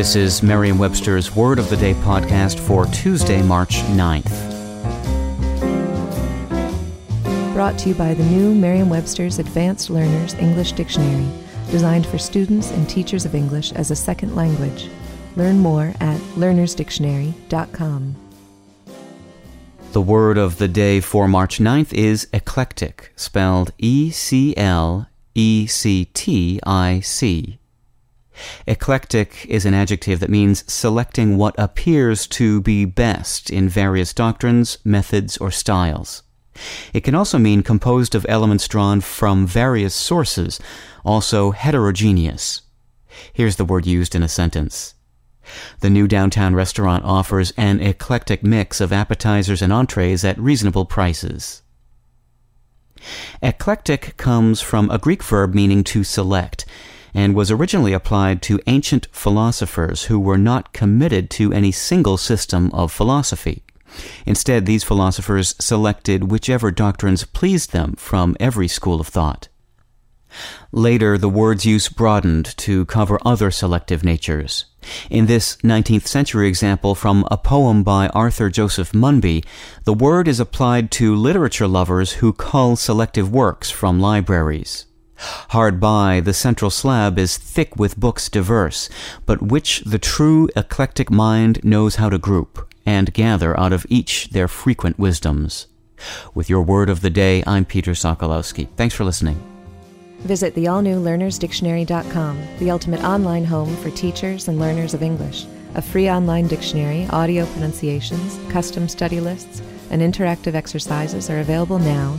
This is Merriam Webster's Word of the Day podcast for Tuesday, March 9th. Brought to you by the new Merriam Webster's Advanced Learners English Dictionary, designed for students and teachers of English as a second language. Learn more at learnersdictionary.com. The word of the day for March 9th is eclectic, spelled E C L E C T I C. Eclectic is an adjective that means selecting what appears to be best in various doctrines, methods, or styles. It can also mean composed of elements drawn from various sources, also heterogeneous. Here's the word used in a sentence. The new downtown restaurant offers an eclectic mix of appetizers and entrees at reasonable prices. Eclectic comes from a Greek verb meaning to select and was originally applied to ancient philosophers who were not committed to any single system of philosophy. Instead, these philosophers selected whichever doctrines pleased them from every school of thought. Later, the word's use broadened to cover other selective natures. In this 19th century example from a poem by Arthur Joseph Munby, the word is applied to literature lovers who cull selective works from libraries. Hard by, the central slab is thick with books diverse, but which the true eclectic mind knows how to group, and gather out of each their frequent wisdoms. With your word of the day, I'm Peter Sokolowski. Thanks for listening. Visit the all new learnersdictionary.com, the ultimate online home for teachers and learners of English. A free online dictionary, audio pronunciations, custom study lists, and interactive exercises are available now